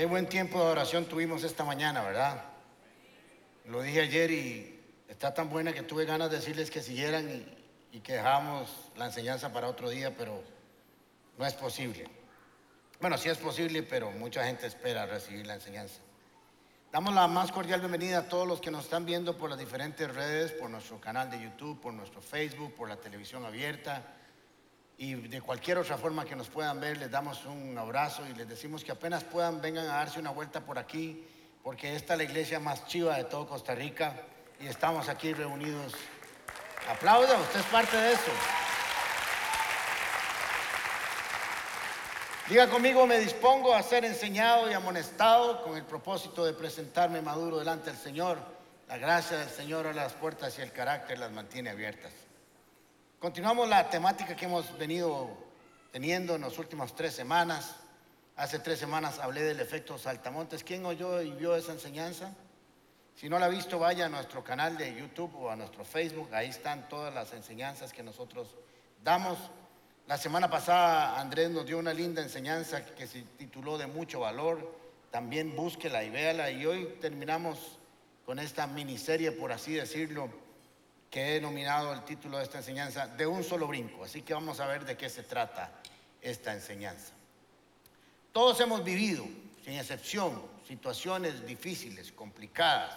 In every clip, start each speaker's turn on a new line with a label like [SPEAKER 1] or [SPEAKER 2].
[SPEAKER 1] Qué buen tiempo de oración tuvimos esta mañana, ¿verdad? Lo dije ayer y está tan buena que tuve ganas de decirles que siguieran y, y que dejamos la enseñanza para otro día, pero no es posible. Bueno, sí es posible, pero mucha gente espera recibir la enseñanza. Damos la más cordial bienvenida a todos los que nos están viendo por las diferentes redes, por nuestro canal de YouTube, por nuestro Facebook, por la televisión abierta y de cualquier otra forma que nos puedan ver. Les damos un abrazo y les decimos que apenas puedan vengan a darse una vuelta por aquí, porque esta es la iglesia más chiva de todo Costa Rica y estamos aquí reunidos. Aplauda, usted es parte de eso. Diga conmigo, me dispongo a ser enseñado y amonestado con el propósito de presentarme maduro delante del Señor. La gracia del Señor a las puertas y el carácter las mantiene abiertas. Continuamos la temática que hemos venido teniendo en las últimas tres semanas. Hace tres semanas hablé del efecto saltamontes. ¿Quién oyó y vio esa enseñanza? Si no la ha visto, vaya a nuestro canal de YouTube o a nuestro Facebook. Ahí están todas las enseñanzas que nosotros damos. La semana pasada Andrés nos dio una linda enseñanza que se tituló De mucho valor. También búsquela y véala. Y hoy terminamos con esta miniserie, por así decirlo, que he denominado el título de esta enseñanza De un solo brinco. Así que vamos a ver de qué se trata esta enseñanza. Todos hemos vivido, sin excepción, situaciones difíciles, complicadas,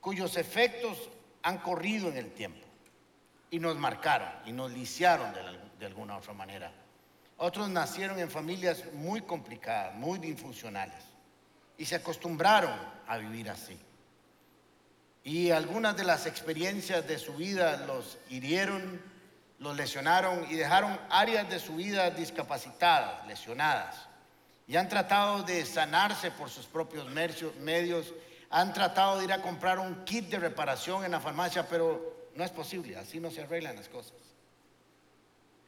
[SPEAKER 1] cuyos efectos han corrido en el tiempo y nos marcaron y nos lisiaron de, de alguna otra manera. Otros nacieron en familias muy complicadas, muy disfuncionales y se acostumbraron a vivir así. Y algunas de las experiencias de su vida los hirieron, los lesionaron y dejaron áreas de su vida discapacitadas, lesionadas. Y han tratado de sanarse por sus propios medios, han tratado de ir a comprar un kit de reparación en la farmacia, pero no es posible, así no se arreglan las cosas.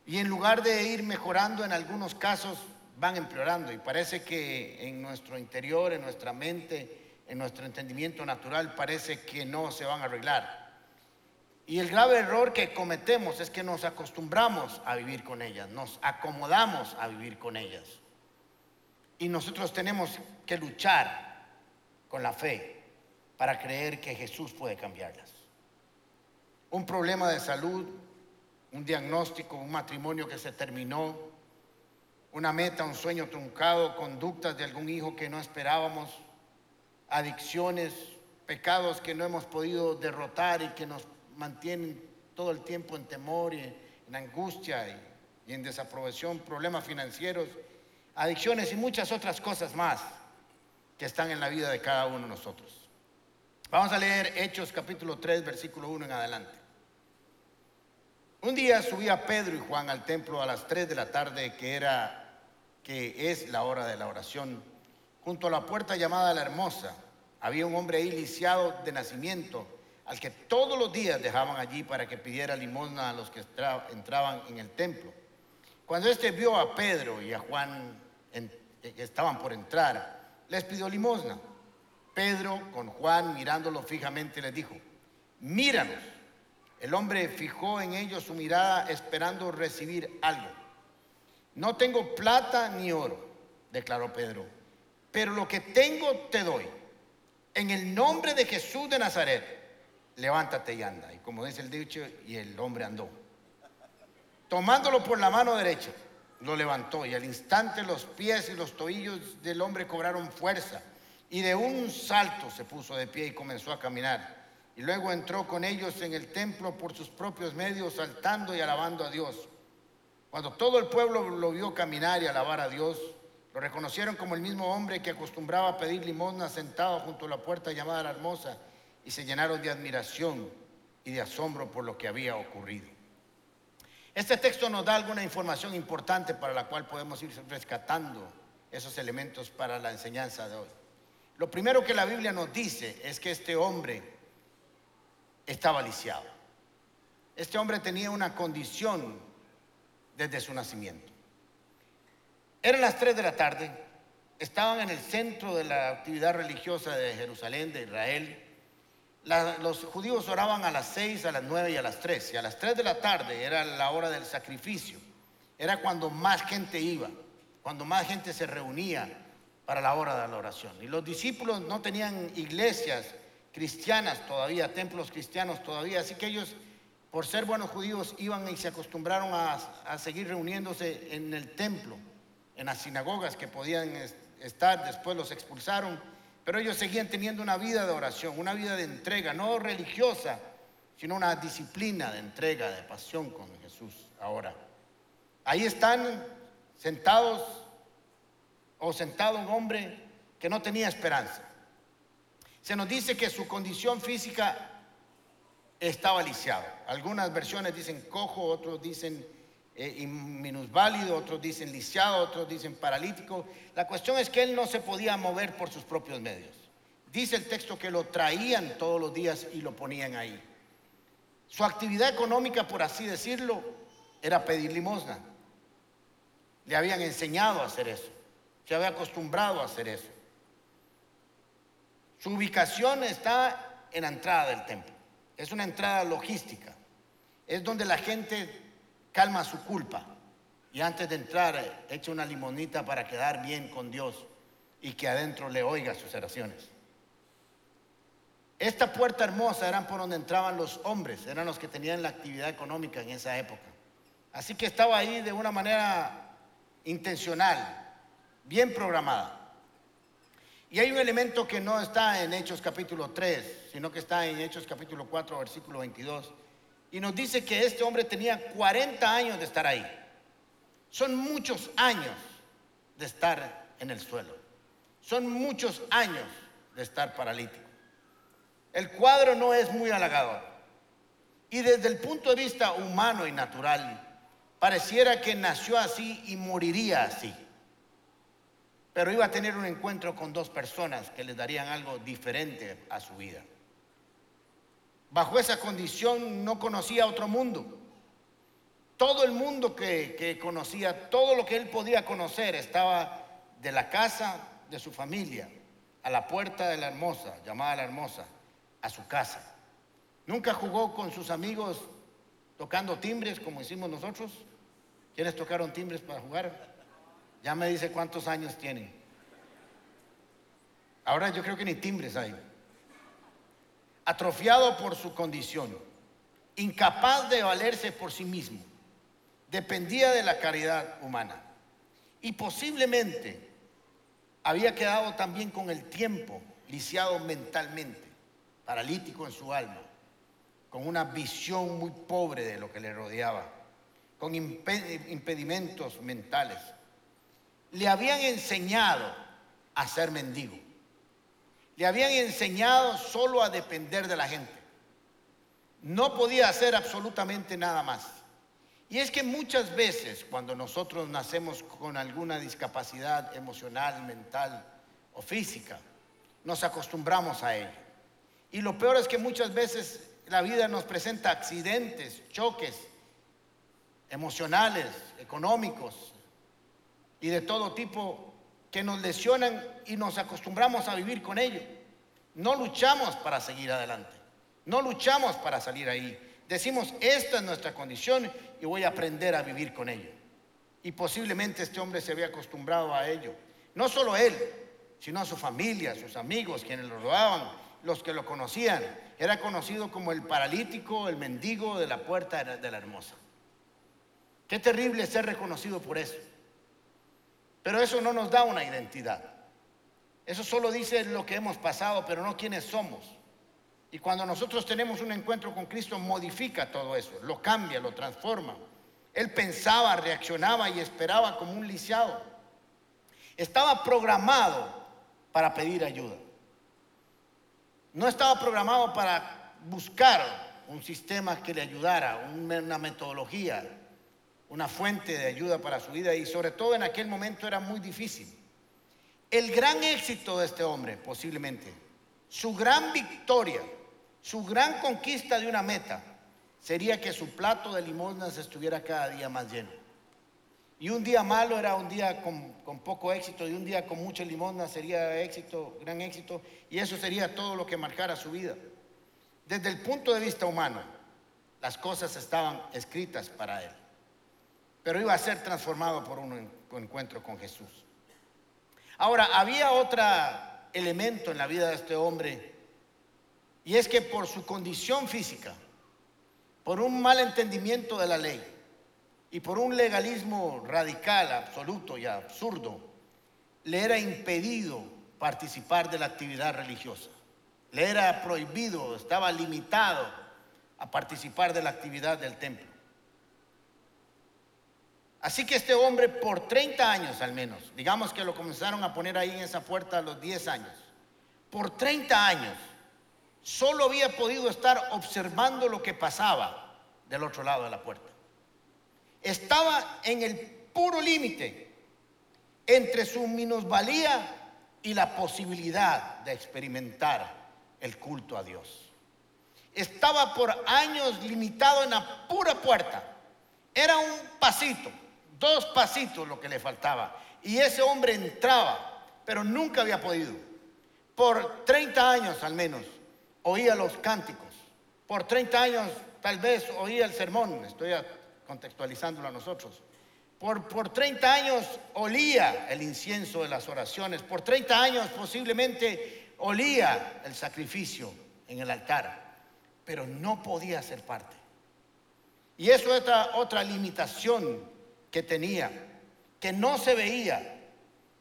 [SPEAKER 1] Y en lugar de ir mejorando en algunos casos, van empeorando y parece que en nuestro interior, en nuestra mente, en nuestro entendimiento natural, parece que no se van a arreglar. Y el grave error que cometemos es que nos acostumbramos a vivir con ellas, nos acomodamos a vivir con ellas. Y nosotros tenemos que luchar con la fe para creer que Jesús puede cambiarlas. Un problema de salud, un diagnóstico, un matrimonio que se terminó, una meta, un sueño truncado, conductas de algún hijo que no esperábamos, adicciones, pecados que no hemos podido derrotar y que nos mantienen todo el tiempo en temor y en angustia y, en desaprobación, problemas financieros, adicciones y muchas otras cosas más que están en la vida de cada uno de nosotros. Vamos a leer Hechos capítulo 3, versículo 1 en adelante. Un día subía Pedro y Juan al templo a las 3 de la tarde, que era que es la hora de la oración. Junto a la puerta llamada la Hermosa, había un hombre ahí lisiado de nacimiento, al que todos los días dejaban allí para que pidiera limosna a los que entraban en el templo. Cuando éste vio a Pedro y a Juan que estaban por entrar, les pidió limosna. Pedro, con Juan mirándolo fijamente, les dijo, míranos. El hombre fijó en ellos su mirada esperando recibir algo. No tengo plata ni oro, declaró Pedro, pero lo que tengo te doy. En el nombre de Jesús de Nazaret, levántate y anda. Y como dice el dicho, y el hombre andó. Tomándolo por la mano derecha, lo levantó y al instante los pies y los tobillos del hombre cobraron fuerza y de un salto se puso de pie y comenzó a caminar. Y luego entró con ellos en el templo por sus propios medios, saltando y alabando a Dios. Cuando todo el pueblo lo vio caminar y alabar a Dios, lo reconocieron como el mismo hombre que acostumbraba a pedir limosna sentado junto a la puerta llamada la Hermosa y se llenaron de admiración y de asombro por lo que había ocurrido. Este texto nos da alguna información importante para la cual podemos ir rescatando esos elementos para la enseñanza de hoy. Lo primero que la Biblia nos dice es que este hombre estaba lisiado. Este hombre tenía una condición desde su nacimiento. Eran las 3 de la tarde, estaban en el centro de la actividad religiosa de Jerusalén, de Israel. los judíos oraban a las 6, a las 9 y a las 3. Y a las 3 de la tarde era la hora del sacrificio. Era cuando más gente iba, cuando más gente se reunía para la hora de la oración. Y los discípulos no tenían iglesias cristianas todavía, templos cristianos todavía, así que ellos, por ser buenos judíos, iban y se acostumbraron a, seguir reuniéndose en el templo, en las sinagogas que podían estar, después los expulsaron, pero ellos seguían teniendo una vida de oración, una vida de entrega, no religiosa, sino una disciplina de entrega, de pasión con Jesús ahora. Ahí están sentados o sentado un hombre que no tenía esperanza. Se nos dice que su condición física estaba lisiada. Algunas versiones dicen cojo, otros dicen eh, minusválido, otros dicen lisiado, otros dicen paralítico. La cuestión es que él no se podía mover por sus propios medios. Dice el texto que lo traían todos los días y lo ponían ahí. Su actividad económica, por así decirlo, era pedir limosna. Le habían enseñado a hacer eso. Se había acostumbrado a hacer eso. Su ubicación está en la entrada del templo. Es una entrada logística. Es donde la gente calma su culpa y antes de entrar echa una limonita para quedar bien con Dios y que adentro le oiga sus oraciones. Esta puerta hermosa eran por donde entraban los hombres, eran los que tenían la actividad económica en esa época. Así que estaba ahí de una manera intencional, bien programada. Y hay un elemento que no está en Hechos capítulo 3, sino que está en Hechos capítulo 4, versículo 22. Y nos dice que este hombre tenía 40 años de estar ahí. Son muchos años de estar en el suelo. Son muchos años de estar paralítico. El cuadro no es muy halagador. Y desde el punto de vista humano y natural, pareciera que nació así y moriría así pero iba a tener un encuentro con dos personas que le darían algo diferente a su vida. Bajo esa condición no conocía otro mundo. Todo el mundo que, conocía, todo lo que él podía conocer estaba de la casa de su familia a la puerta de la hermosa, llamada la hermosa, a su casa. Nunca jugó con sus amigos tocando timbres como hicimos nosotros. ¿Quiénes tocaron timbres para jugar? Ya me dice cuántos años tienen. Ahora yo creo que ni timbres hay. Atrofiado por su condición, incapaz de valerse por sí mismo, dependía de la caridad humana. Y posiblemente había quedado también con el tiempo lisiado mentalmente, paralítico en su alma, con una visión muy pobre de lo que le rodeaba, con impedimentos mentales le habían enseñado a ser mendigo. Le habían enseñado solo a depender de la gente. No podía hacer absolutamente nada más. Y es que muchas veces cuando nosotros nacemos con alguna discapacidad emocional, mental o física, nos acostumbramos a ello. Y lo peor es que muchas veces la vida nos presenta accidentes, choques emocionales, económicos, y de todo tipo que nos lesionan y nos acostumbramos a vivir con ello. No luchamos para seguir adelante. No luchamos para salir ahí. Decimos, esta es nuestra condición y voy a aprender a vivir con ello. Y posiblemente este hombre se había acostumbrado a ello. No solo él, sino a su familia, sus amigos, quienes lo rodeaban, los que lo conocían. Era conocido como el paralítico, el mendigo de la puerta de la hermosa. Qué terrible ser reconocido por eso. Pero eso no nos da una identidad. Eso solo dice lo que hemos pasado, pero no quiénes somos. Y cuando nosotros tenemos un encuentro con Cristo, modifica todo eso, lo cambia, lo transforma. Él pensaba, reaccionaba y esperaba como un lisiado. Estaba programado para pedir ayuda. No estaba programado para buscar un sistema que le ayudara, una metodología, una fuente de ayuda para su vida y sobre todo en aquel momento era muy difícil. El gran éxito de este hombre, posiblemente, su gran victoria, su gran conquista de una meta, sería que su plato de limosnas estuviera cada día más lleno. Y un día malo era un día con, con poco éxito y un día con mucha limosna sería éxito, gran éxito, y eso sería todo lo que marcara su vida. Desde el punto de vista humano, las cosas estaban escritas para él pero iba a ser transformado por un encuentro con Jesús. Ahora, había otro elemento en la vida de este hombre, y es que por su condición física, por un mal entendimiento de la ley y por un legalismo radical, absoluto y absurdo, le era impedido participar de la actividad religiosa. Le era prohibido, estaba limitado a participar de la actividad del templo. Así que este hombre por 30 años al menos, digamos que lo comenzaron a poner ahí en esa puerta a los 10 años, por 30 años solo había podido estar observando lo que pasaba del otro lado de la puerta. Estaba en el puro límite entre su minusvalía y la posibilidad de experimentar el culto a Dios. Estaba por años limitado en la pura puerta. Era un pasito, dos pasitos lo que le faltaba. Y ese hombre entraba, pero nunca había podido. Por 30 años al menos oía los cánticos. Por 30 años tal vez oía el sermón. Estoy contextualizándolo a nosotros. Por, por 30 años olía el incienso de las oraciones. Por 30 años posiblemente olía el sacrificio en el altar. Pero no podía ser parte. Y eso es otra, otra limitación que tenía, que no se veía,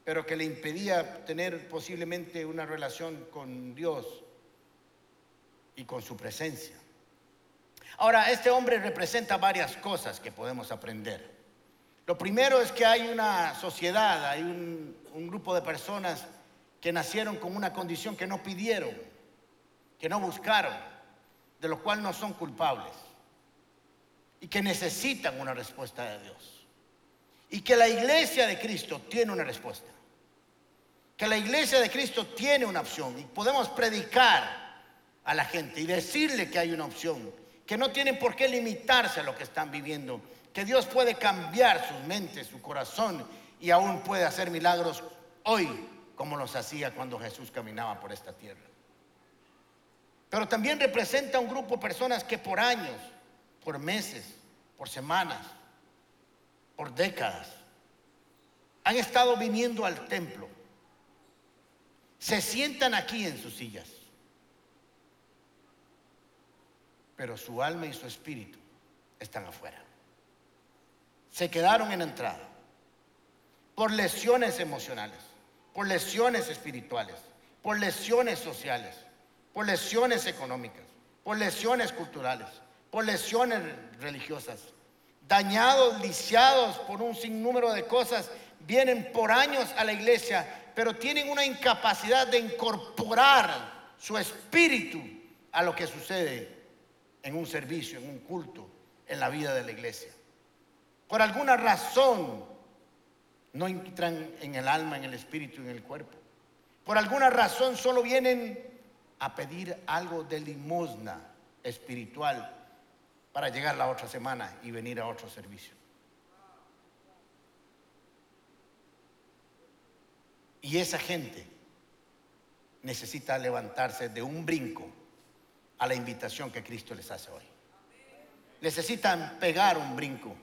[SPEAKER 1] pero que le impedía tener posiblemente una relación con Dios y con su presencia. Ahora, este hombre representa varias cosas que podemos aprender. Lo primero es que hay una sociedad, hay un, grupo de personas que nacieron con una condición que no pidieron, que no buscaron, de lo cual no son culpables y que necesitan una respuesta de Dios. Y que la iglesia de Cristo tiene una respuesta. Que la iglesia de Cristo tiene una opción. Y podemos predicar a la gente y decirle que hay una opción. Que no tienen por qué limitarse a lo que están viviendo. Que Dios puede cambiar su mente, su corazón y aún puede hacer milagros hoy como los hacía cuando Jesús caminaba por esta tierra. Pero también representa un grupo de personas que por años, por meses, por semanas, por décadas, han estado viniendo al templo. Se sientan aquí en sus sillas. Pero su alma y su espíritu están afuera. Se quedaron en entrada por lesiones emocionales, por lesiones espirituales, por lesiones sociales, por lesiones económicas, por lesiones culturales, por lesiones religiosas dañados, lisiados por un sinnúmero de cosas, vienen por años a la iglesia, pero tienen una incapacidad de incorporar su espíritu a lo que sucede en un servicio, en un culto, en la vida de la iglesia. Por alguna razón no entran en el alma, en el espíritu, en el cuerpo. Por alguna razón solo vienen a pedir algo de limosna espiritual para llegar la otra semana y venir a otro servicio. Y esa gente necesita levantarse de un brinco a la invitación que Cristo les hace hoy. Necesitan pegar un brinco,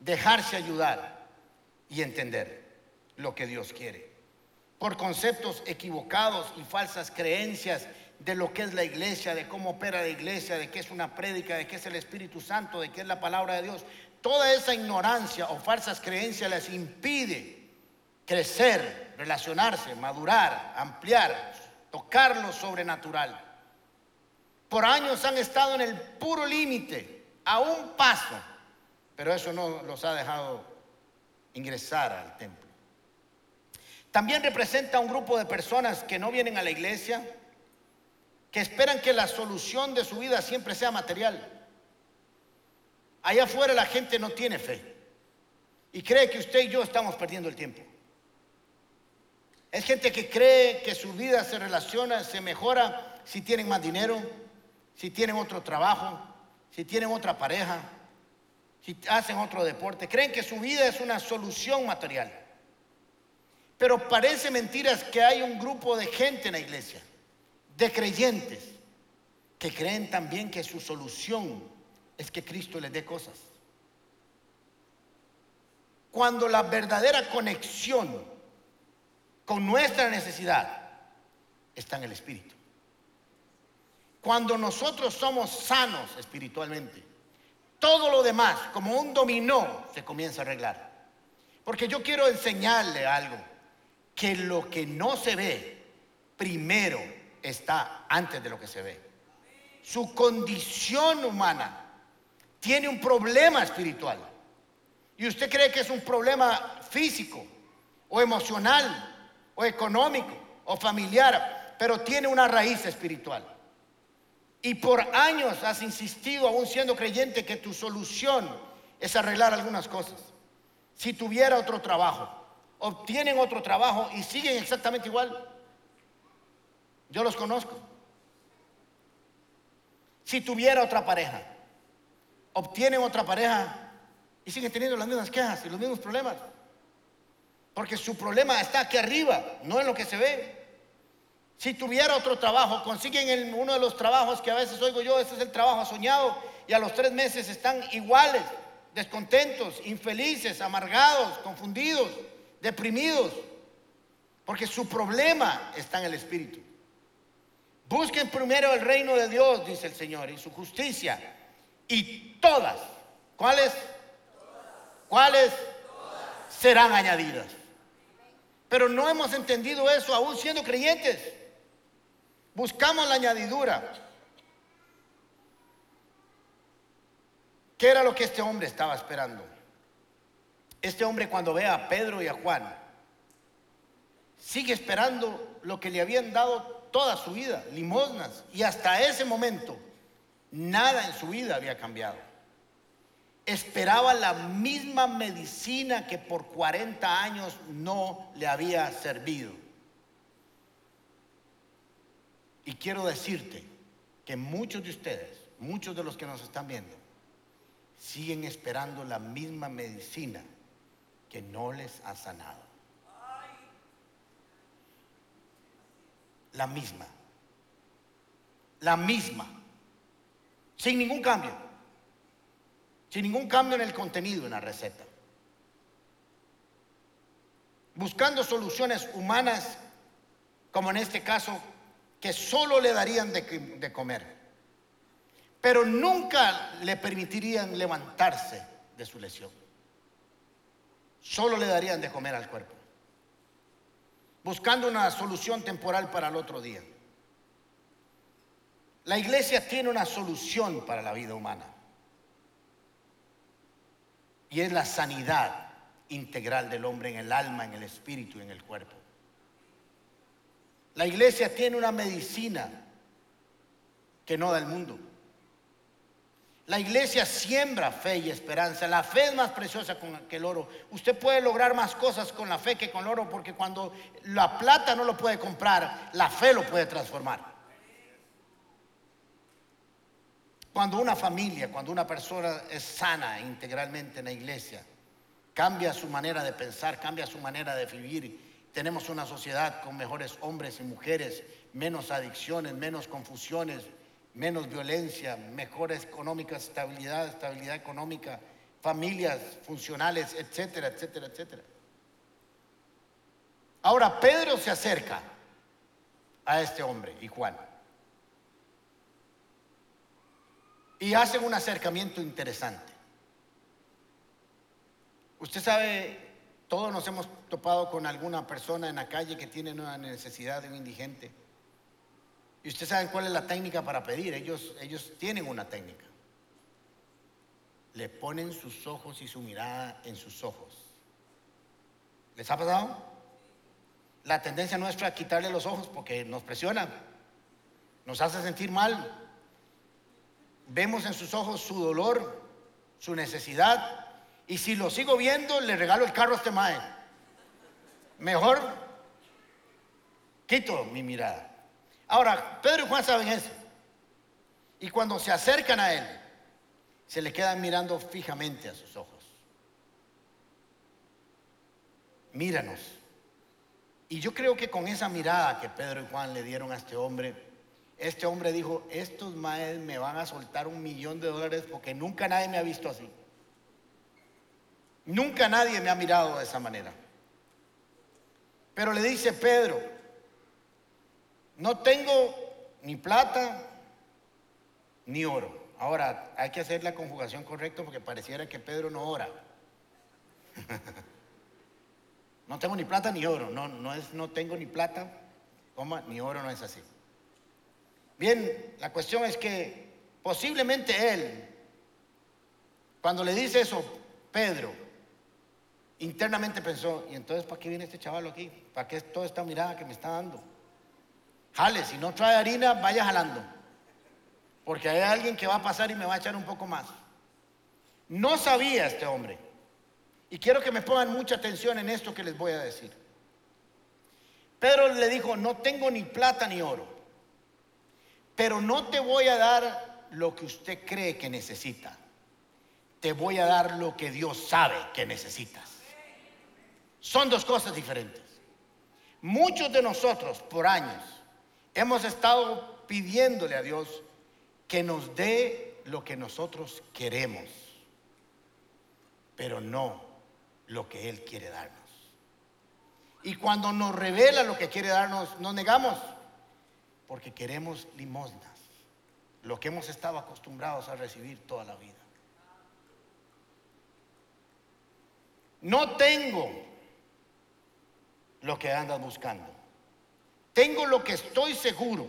[SPEAKER 1] dejarse ayudar y entender lo que Dios quiere. Por conceptos equivocados y falsas creencias de lo que es la iglesia, de cómo opera la iglesia, de qué es una prédica, de qué es el Espíritu Santo, de qué es la palabra de Dios. Toda esa ignorancia o falsas creencias les impide crecer, relacionarse, madurar, ampliar, tocar lo sobrenatural. Por años han estado en el puro límite, a un paso, pero eso no los ha dejado ingresar al templo. También representa un grupo de personas que no vienen a la iglesia, esperan que la solución de su vida siempre sea material. Allá afuera la gente no tiene fe y cree que usted y yo estamos perdiendo el tiempo. Es gente que cree que su vida se relaciona, se mejora si tienen más dinero, si tienen otro trabajo, si tienen otra pareja, si hacen otro deporte. Creen que su vida es una solución material. Pero parece mentiras que hay un grupo de gente en la iglesia de creyentes que creen también que su solución es que Cristo les dé cosas. Cuando la verdadera conexión con nuestra necesidad está en el Espíritu. Cuando nosotros somos sanos espiritualmente, todo lo demás, como un dominó, se comienza a arreglar. Porque yo quiero enseñarle algo, que lo que no se ve, primero está antes de lo que se ve. Su condición humana tiene un problema espiritual. Y usted cree que es un problema físico o emocional o económico o familiar, pero tiene una raíz espiritual. Y por años has insistido, aún siendo creyente, que tu solución es arreglar algunas cosas. Si tuviera otro trabajo, obtienen otro trabajo y siguen exactamente igual. Yo los conozco. Si tuviera otra pareja, obtienen otra pareja y siguen teniendo las mismas quejas y los mismos problemas. Porque su problema está aquí arriba, no en lo que se ve. Si tuviera otro trabajo, consiguen uno de los trabajos que a veces oigo yo, ese es el trabajo soñado, y a los tres meses están iguales, descontentos, infelices, amargados, confundidos, deprimidos, porque su problema está en el espíritu. Busquen primero el reino de Dios, dice el Señor, y su justicia. Y todas, ¿cuáles? ¿Cuáles? Serán añadidas. Pero no hemos entendido eso aún siendo creyentes. Buscamos la añadidura. ¿Qué era lo que este hombre estaba esperando? Este hombre cuando ve a Pedro y a Juan, sigue esperando lo que le habían dado toda su vida, limosnas, y hasta ese momento nada en su vida había cambiado. Esperaba la misma medicina que por 40 años no le había servido. Y quiero decirte que muchos de ustedes, muchos de los que nos están viendo, siguen esperando la misma medicina que no les ha sanado. La misma. La misma. Sin ningún cambio. Sin ningún cambio en el contenido, en la receta. Buscando soluciones humanas, como en este caso, que solo le darían de, de comer. Pero nunca le permitirían levantarse de su lesión. Solo le darían de comer al cuerpo buscando una solución temporal para el otro día. La iglesia tiene una solución para la vida humana y es la sanidad integral del hombre en el alma, en el espíritu y en el cuerpo. La iglesia tiene una medicina que no da el mundo. La iglesia siembra fe y esperanza. La fe es más preciosa que el oro. Usted puede lograr más cosas con la fe que con el oro porque cuando la plata no lo puede comprar, la fe lo puede transformar. Cuando una familia, cuando una persona es sana integralmente en la iglesia, cambia su manera de pensar, cambia su manera de vivir. Tenemos una sociedad con mejores hombres y mujeres, menos adicciones, menos confusiones, menos violencia, mejor económica estabilidad, estabilidad económica, familias funcionales, etcétera, etcétera, etcétera. Ahora Pedro se acerca a este hombre y Juan. Y hacen un acercamiento interesante. Usted sabe, todos nos hemos topado con alguna persona en la calle que tiene una necesidad de un indigente y ustedes saben cuál es la técnica para pedir. Ellos, ellos tienen una técnica. Le ponen sus ojos y su mirada en sus ojos. ¿Les ha pasado? La tendencia nuestra es quitarle los ojos porque nos presiona, nos hace sentir mal. Vemos en sus ojos su dolor, su necesidad. Y si lo sigo viendo, le regalo el carro a este mae. Mejor quito mi mirada. Ahora, Pedro y Juan saben eso. Y cuando se acercan a él, se le quedan mirando fijamente a sus ojos. Míranos. Y yo creo que con esa mirada que Pedro y Juan le dieron a este hombre, este hombre dijo, estos maes me van a soltar un millón de dólares porque nunca nadie me ha visto así. Nunca nadie me ha mirado de esa manera. Pero le dice Pedro, no tengo ni plata ni oro. Ahora, hay que hacer la conjugación correcta porque pareciera que Pedro no ora. no tengo ni plata ni oro. No, no es no tengo ni plata, ni oro no es así. Bien, la cuestión es que posiblemente él, cuando le dice eso, Pedro, internamente pensó, ¿y entonces para qué viene este chaval aquí? ¿Para qué toda esta mirada que me está dando? Jale, si no trae harina, vaya jalando. Porque hay alguien que va a pasar y me va a echar un poco más. No sabía este hombre. Y quiero que me pongan mucha atención en esto que les voy a decir. Pedro le dijo, no tengo ni plata ni oro, pero no te voy a dar lo que usted cree que necesita. Te voy a dar lo que Dios sabe que necesitas. Son dos cosas diferentes. Muchos de nosotros por años hemos estado pidiéndole a Dios que nos dé lo que nosotros queremos, pero no lo que Él quiere darnos. Y cuando nos revela lo que quiere darnos, nos negamos porque queremos limosnas, lo que hemos estado acostumbrados a recibir toda la vida. No tengo lo que andas buscando. Tengo lo que estoy seguro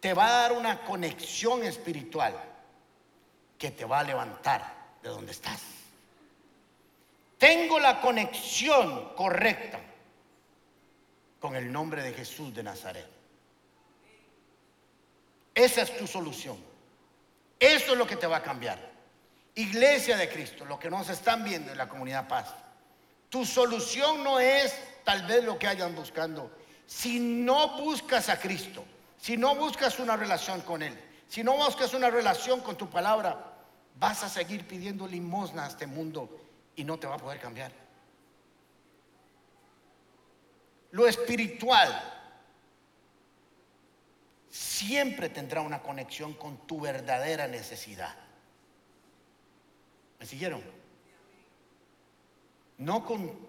[SPEAKER 1] te va a dar una conexión espiritual que te va a levantar de donde estás. Tengo la conexión correcta con el nombre de Jesús de Nazaret. Esa es tu solución. Eso es lo que te va a cambiar. Iglesia de Cristo, lo que nos están viendo en la comunidad paz. Tu solución no es tal vez lo que hayan buscando. Si no buscas a Cristo, si no buscas una relación con Él, si no buscas una relación con tu palabra, vas a seguir pidiendo limosna a este mundo y no te va a poder cambiar. Lo espiritual siempre tendrá una conexión con tu verdadera necesidad. ¿Me siguieron? No con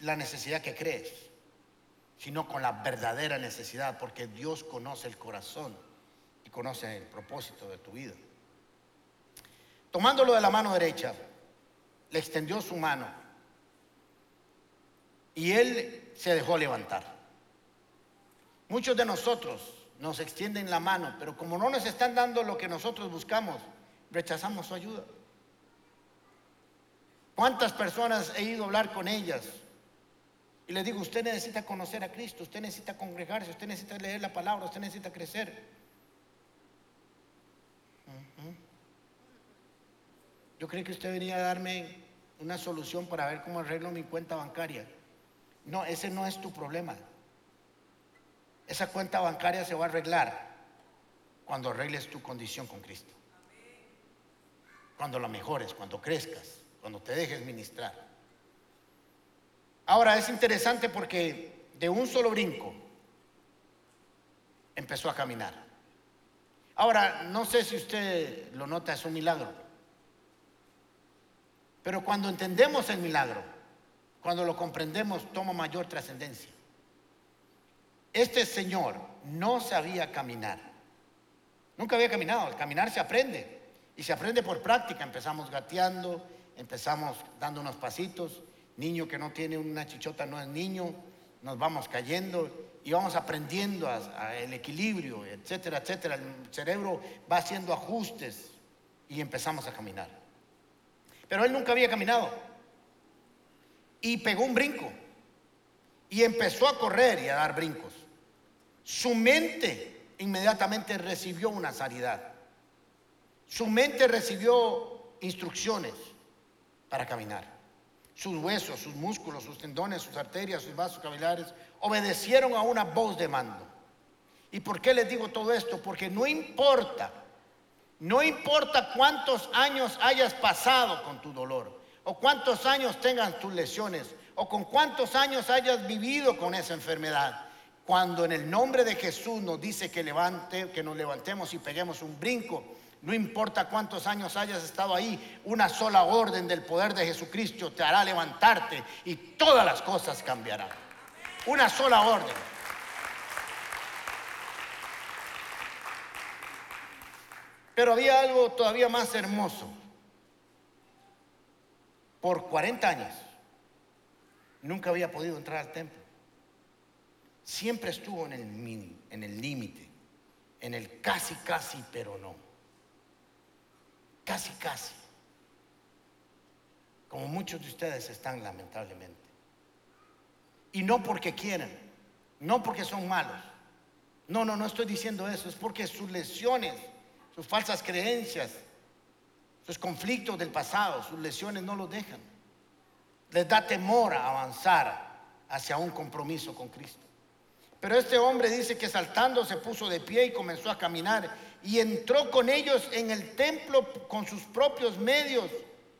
[SPEAKER 1] la necesidad que crees, sino con la verdadera necesidad, porque Dios conoce el corazón y conoce el propósito de tu vida. Tomándolo de la mano derecha, le extendió su mano y él se dejó levantar. Muchos de nosotros nos extienden la mano, pero como no nos están dando lo que nosotros buscamos, rechazamos su ayuda. ¿Cuántas personas he ido a hablar con ellas y le digo, usted necesita conocer a Cristo, usted necesita congregarse, usted necesita leer la palabra, usted necesita crecer. Yo creí que usted venía a darme una solución para ver cómo arreglo mi cuenta bancaria. No, ese no es tu problema. Esa cuenta bancaria se va a arreglar cuando arregles tu condición con Cristo. Cuando la mejores, cuando crezcas, cuando te dejes ministrar. Ahora es interesante porque de un solo brinco empezó a caminar. Ahora, no sé si usted lo nota, es un milagro. Pero cuando entendemos el milagro, cuando lo comprendemos, toma mayor trascendencia. Este señor no sabía caminar. Nunca había caminado. Al caminar se aprende. Y se aprende por práctica. Empezamos gateando, empezamos dando unos pasitos Niño que no tiene una chichota no es niño, nos vamos cayendo y vamos aprendiendo el equilibrio, etcétera, etcétera. El cerebro va haciendo ajustes y empezamos a caminar. Pero él nunca había caminado y pegó un brinco y empezó a correr y a dar brincos. Su mente inmediatamente recibió una sanidad. Su mente recibió instrucciones para caminar sus huesos, sus músculos, sus tendones, sus arterias, sus vasos capilares, obedecieron a una voz de mando. ¿Y por qué les digo todo esto? Porque no importa, no importa cuántos años hayas pasado con tu dolor, o cuántos años tengan tus lesiones, o con cuántos años hayas vivido con esa enfermedad. Cuando en el nombre de Jesús nos dice que levante, que nos levantemos y peguemos un brinco, No importa cuántos años hayas estado ahí, una sola orden del poder de Jesucristo te hará levantarte y todas las cosas cambiarán. Una sola orden. Pero había algo todavía más hermoso. Por 40 años nunca había podido entrar al templo. Siempre estuvo en el límite, en el casi casi, pero no. Casi casi. Como muchos de ustedes están lamentablemente. Y no porque quieran, no porque son malos. No, no, no estoy diciendo eso, es porque sus lesiones, sus falsas creencias, sus conflictos del pasado, sus lesiones no los dejan. Les da temor a avanzar hacia un compromiso con Cristo. Pero este hombre dice que saltando se puso de pie y comenzó a caminar y entró con ellos en el templo con sus propios medios,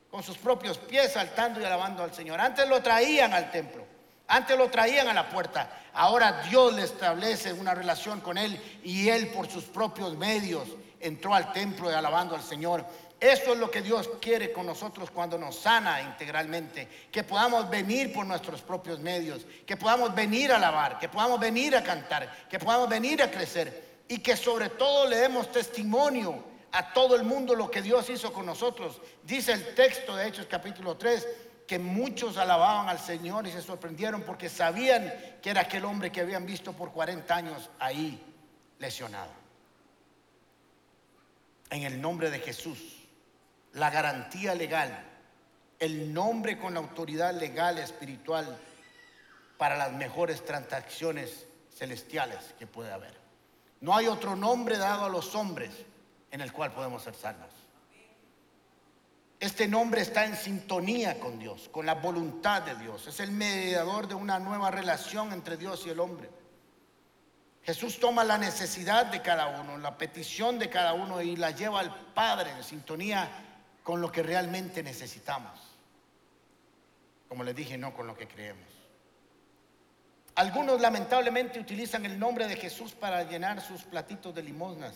[SPEAKER 1] con sus propios pies, saltando y alabando al Señor. Antes lo traían al templo, antes lo traían a la puerta. Ahora Dios le establece una relación con él y él por sus propios medios entró al templo y alabando al Señor. Eso es lo que Dios quiere con nosotros cuando nos sana integralmente. Que podamos venir por nuestros propios medios, que podamos venir a alabar, que podamos venir a cantar, que podamos venir a crecer y que sobre todo le demos testimonio a todo el mundo lo que Dios hizo con nosotros. Dice el texto de Hechos capítulo 3 que muchos alababan al Señor y se sorprendieron porque sabían que era aquel hombre que habían visto por 40 años ahí lesionado. En el nombre de Jesús la garantía legal, el nombre con la autoridad legal espiritual para las mejores transacciones celestiales que puede haber. No hay otro nombre dado a los hombres en el cual podemos ser salvos. Este nombre está en sintonía con Dios, con la voluntad de Dios. Es el mediador de una nueva relación entre Dios y el hombre. Jesús toma la necesidad de cada uno, la petición de cada uno y la lleva al Padre en sintonía con lo que realmente necesitamos. Como les dije, no con lo que creemos. Algunos lamentablemente utilizan el nombre de Jesús para llenar sus platitos de limosnas,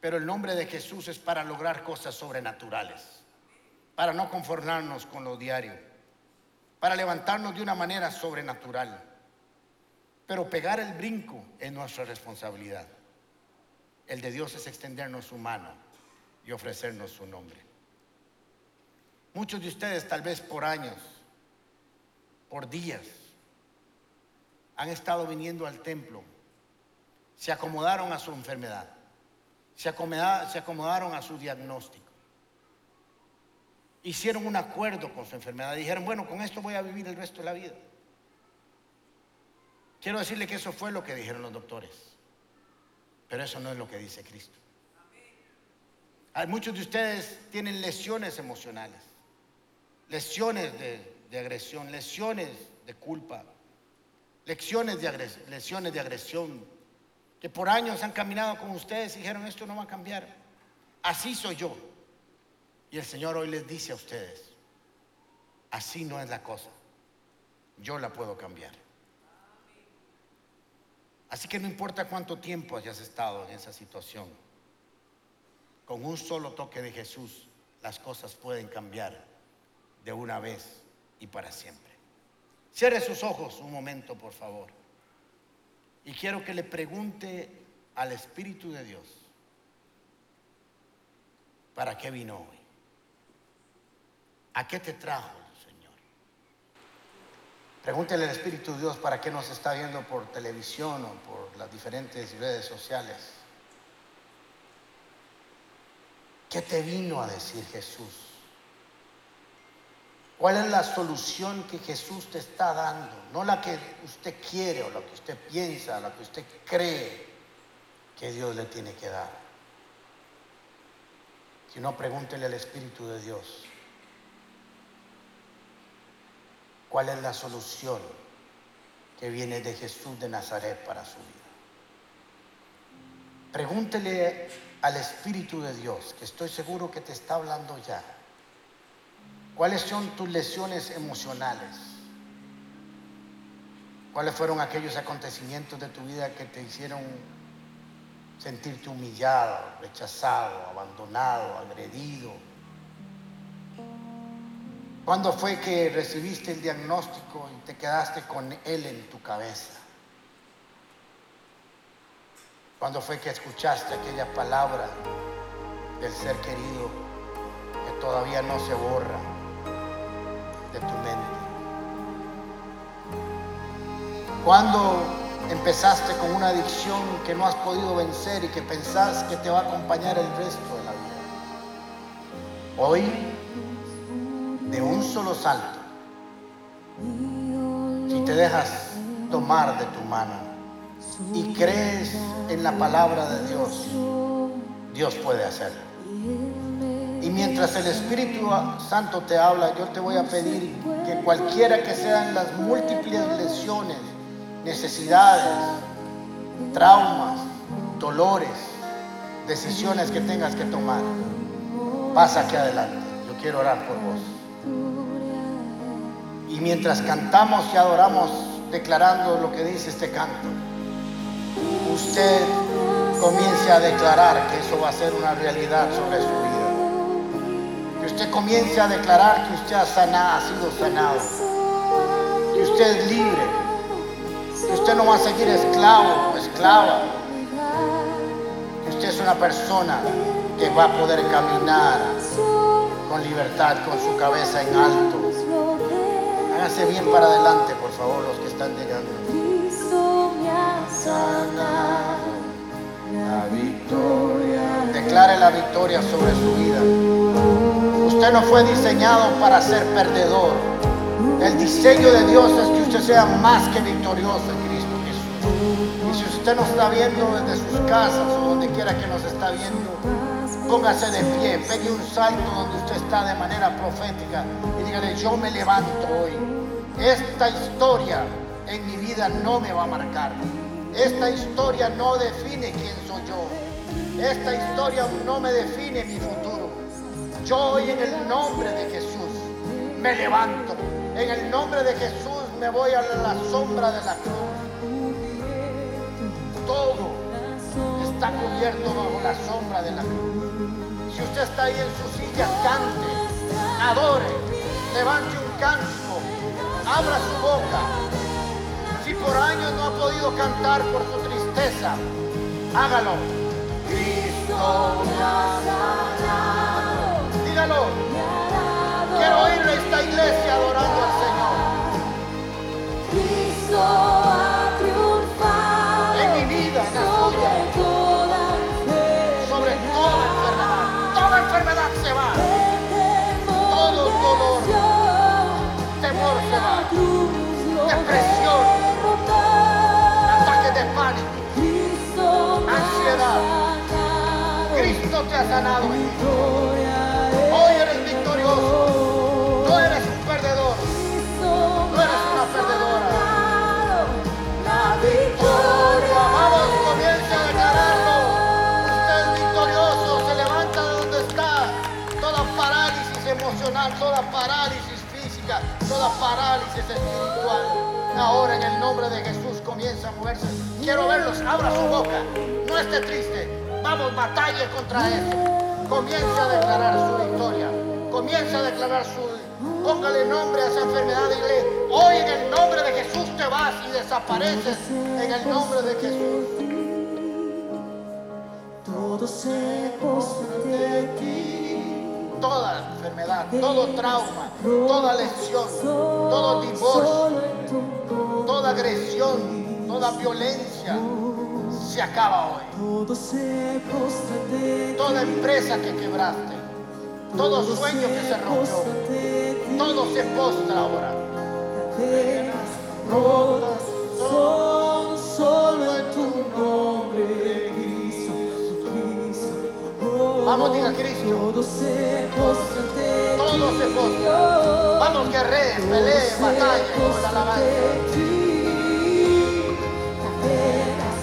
[SPEAKER 1] pero el nombre de Jesús es para lograr cosas sobrenaturales, para no conformarnos con lo diario, para levantarnos de una manera sobrenatural. Pero pegar el brinco es nuestra responsabilidad. El de Dios es extendernos su mano y ofrecernos su nombre. Muchos de ustedes tal vez por años, por días, han estado viniendo al templo, se acomodaron a su enfermedad, se acomodaron, a su diagnóstico, hicieron un acuerdo con su enfermedad, dijeron, bueno, con esto voy a vivir el resto de la vida. Quiero decirle que eso fue lo que dijeron los doctores, pero eso no es lo que dice Cristo. Hay muchos de ustedes tienen lesiones emocionales lesiones de, agresión, lesiones de culpa, lecciones de agresión, de agresión, que por años han caminado con ustedes y dijeron, esto no va a cambiar. Así soy yo. Y el Señor hoy les dice a ustedes, así no es la cosa. Yo la puedo cambiar. Así que no importa cuánto tiempo hayas estado en esa situación, con un solo toque de Jesús las cosas pueden cambiar de una vez y para siempre. Cierre sus ojos un momento, por favor. Y quiero que le pregunte al Espíritu de Dios, ¿para qué vino hoy? ¿A qué te trajo, Señor? Pregúntele al Espíritu de Dios para qué nos está viendo por televisión o por las diferentes redes sociales. ¿Qué te vino a decir Jesús? ¿Cuál es la solución que Jesús te está dando? No la que usted quiere o la que usted piensa, la que usted cree que Dios le tiene que dar. Si no, pregúntele al Espíritu de Dios. ¿Cuál es la solución que viene de Jesús de Nazaret para su vida? Pregúntele al Espíritu de Dios, que estoy seguro que te está hablando ya. ¿Cuáles son tus lesiones emocionales? ¿Cuáles fueron aquellos acontecimientos de tu vida que te hicieron sentirte humillado, rechazado, abandonado, agredido. ¿Cuándo fue que recibiste el diagnóstico y te quedaste con él en tu cabeza? ¿Cuándo fue que escuchaste aquella palabra del ser querido que todavía no se borra tu mente? ¿Cuándo empezaste con una adicción que no has podido vencer y que pensás que te va a acompañar el resto de la vida? Hoy, de un solo salto, si te dejas tomar de tu mano y crees en la palabra de Dios, Dios puede hacerlo. Y mientras el Espíritu Santo te habla, yo te voy a pedir que cualquiera que sean las múltiples lesiones, necesidades, traumas, dolores, decisiones que tengas que tomar, pasa aquí adelante. Yo quiero orar por vos. Y mientras cantamos y adoramos, declarando lo que dice este canto, usted comience a declarar que eso va a ser una realidad sobre su vida. Usted comience a declarar que usted ha sanado, ha sido sanado. Que usted es libre. Que usted no va a seguir esclavo o esclava. Que usted es una persona que va a poder caminar con libertad, con su cabeza en alto. Hágase bien para adelante, por favor, los que están llegando. La victoria. Declare la victoria sobre su vida. Usted no fue diseñado para ser perdedor. El diseño de Dios es que usted sea más que victorioso en Cristo Jesús. Y si usted nos está viendo desde sus casas o donde quiera que nos está viendo, póngase de pie, pegue un salto donde usted está de manera profética y dígale, yo me levanto hoy. Esta historia en mi vida no me va a marcar. Esta historia no define quién soy yo. Esta historia no me define mi futuro. Yo hoy en el nombre de Jesús me levanto. En el nombre de Jesús me voy a la sombra de la cruz. Todo está cubierto bajo la sombra de la cruz. Si usted está ahí en su silla, cante, adore, levante un canto, abra su boca. Si por años no ha podido cantar por su tristeza, hágalo. Cristo me ha. Dígalo. Quiero oír a esta iglesia adorando al Señor.
[SPEAKER 2] Cristo ha triunfado
[SPEAKER 1] En mi vida, en la
[SPEAKER 2] sobre
[SPEAKER 1] suya,
[SPEAKER 2] toda
[SPEAKER 1] sobre toda enfermedad. Toda enfermedad se va. Todo dolor, temor se va. Depresión, ataques de pánico, ansiedad. Cristo te ha sanado. Toda parálisis espiritual. Ahora en el nombre de Jesús comienza a moverse. Quiero verlos. Abra su boca. No esté triste. Vamos, batalle contra eso. Comienza a declarar su victoria. Comienza a declarar su... Póngale nombre a esa enfermedad y dile, hoy en el nombre de Jesús te vas y desapareces en el nombre de Jesús.
[SPEAKER 2] todo se postra ante ti.
[SPEAKER 1] Toda enfermedad, todo trauma, toda lesión, todo divorcio, toda agresión, toda violencia se acaba hoy. Toda empresa que quebraste, todo sueño que se rompió, todo se postra ahora.
[SPEAKER 2] Son solo en
[SPEAKER 1] Vamos, diga Cristo.
[SPEAKER 2] Todo se postra ante ti.
[SPEAKER 1] Todo se postra. Vamos, guerree, pelee, batalla con la alabanza.
[SPEAKER 2] Cadenas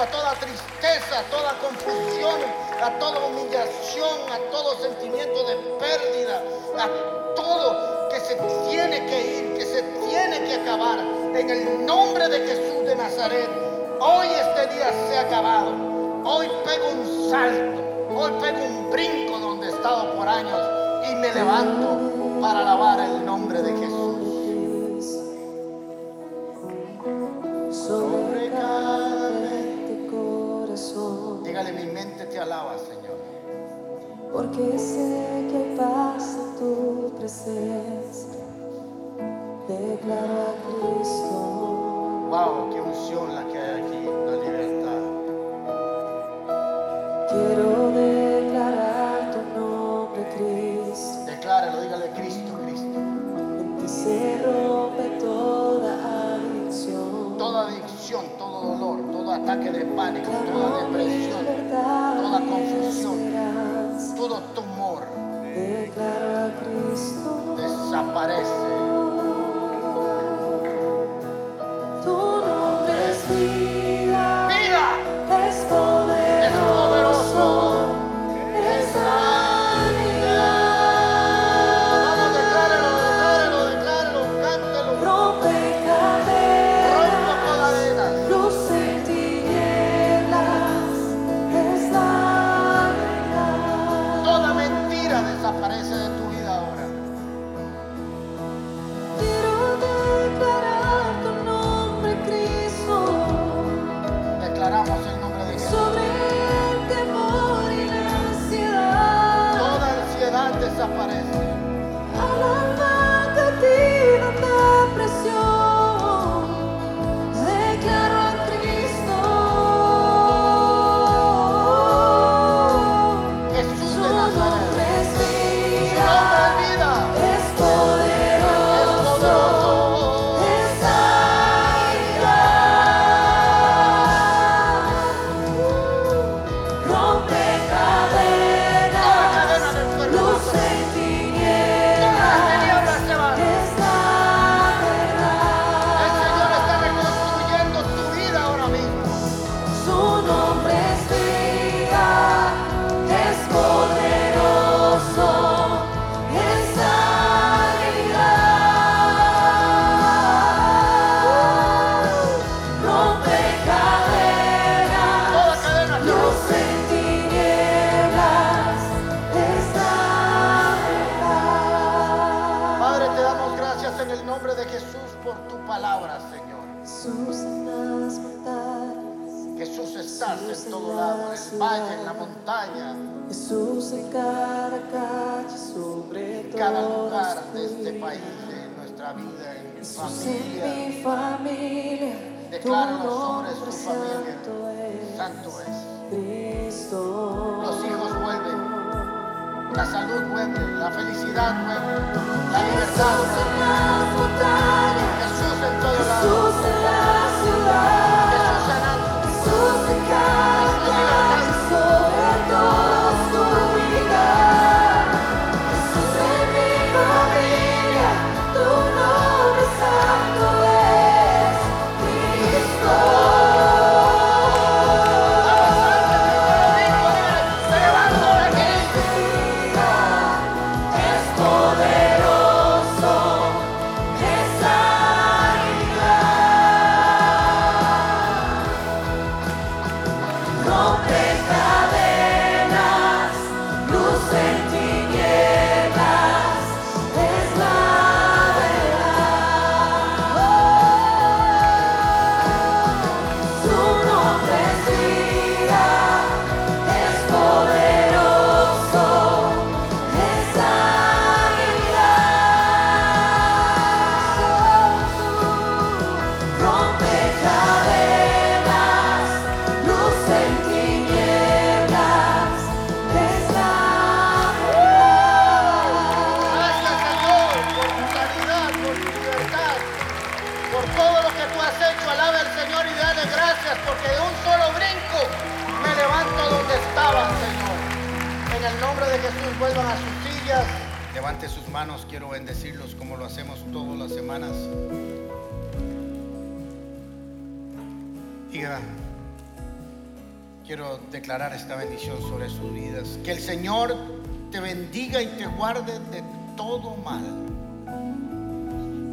[SPEAKER 2] a toda tristeza, a toda confusión, a toda humillación, a todo sentimiento de pérdida, a todo que se tiene que ir, que se tiene que acabar. En el nombre de Jesús de Nazaret, hoy este día se ha acabado. Hoy pego un salto, hoy pego un brinco donde he estado por años y me levanto para alabar el nombre de Jesús.
[SPEAKER 1] porque sé que pasa tu presencia. Declaro a Cristo.
[SPEAKER 2] Wow, qué unción la que hay aquí, la libertad.
[SPEAKER 1] Quiero declarar tu nombre, Cristo.
[SPEAKER 2] Decláralo, dígale Cristo, Cristo.
[SPEAKER 1] En ti se rompe toda adicción.
[SPEAKER 2] Toda adicción, todo dolor, todo ataque de pánico, toda depresión, toda confusión todo tumor desaparece.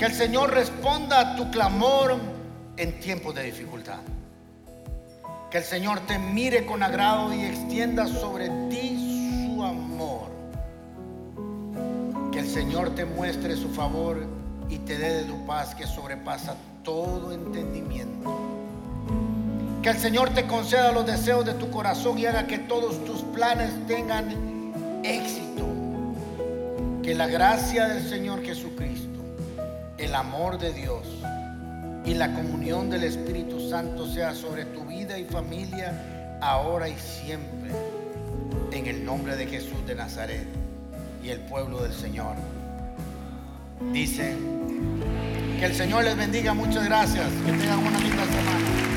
[SPEAKER 1] Que el Señor responda a tu clamor en tiempos de dificultad. Que el Señor te mire con agrado y extienda sobre ti su amor. Que el Señor te muestre su favor y te dé de tu paz que sobrepasa todo entendimiento. Que el Señor te conceda los deseos de tu corazón y haga que todos tus planes tengan éxito. Que la gracia del Señor Jesucristo, el amor de Dios y la comunión del Espíritu Santo sea sobre tu vida y familia ahora y siempre. En el nombre de Jesús de Nazaret y el pueblo del Señor. Dice que el Señor les bendiga. Muchas gracias. Que tengan una linda semana.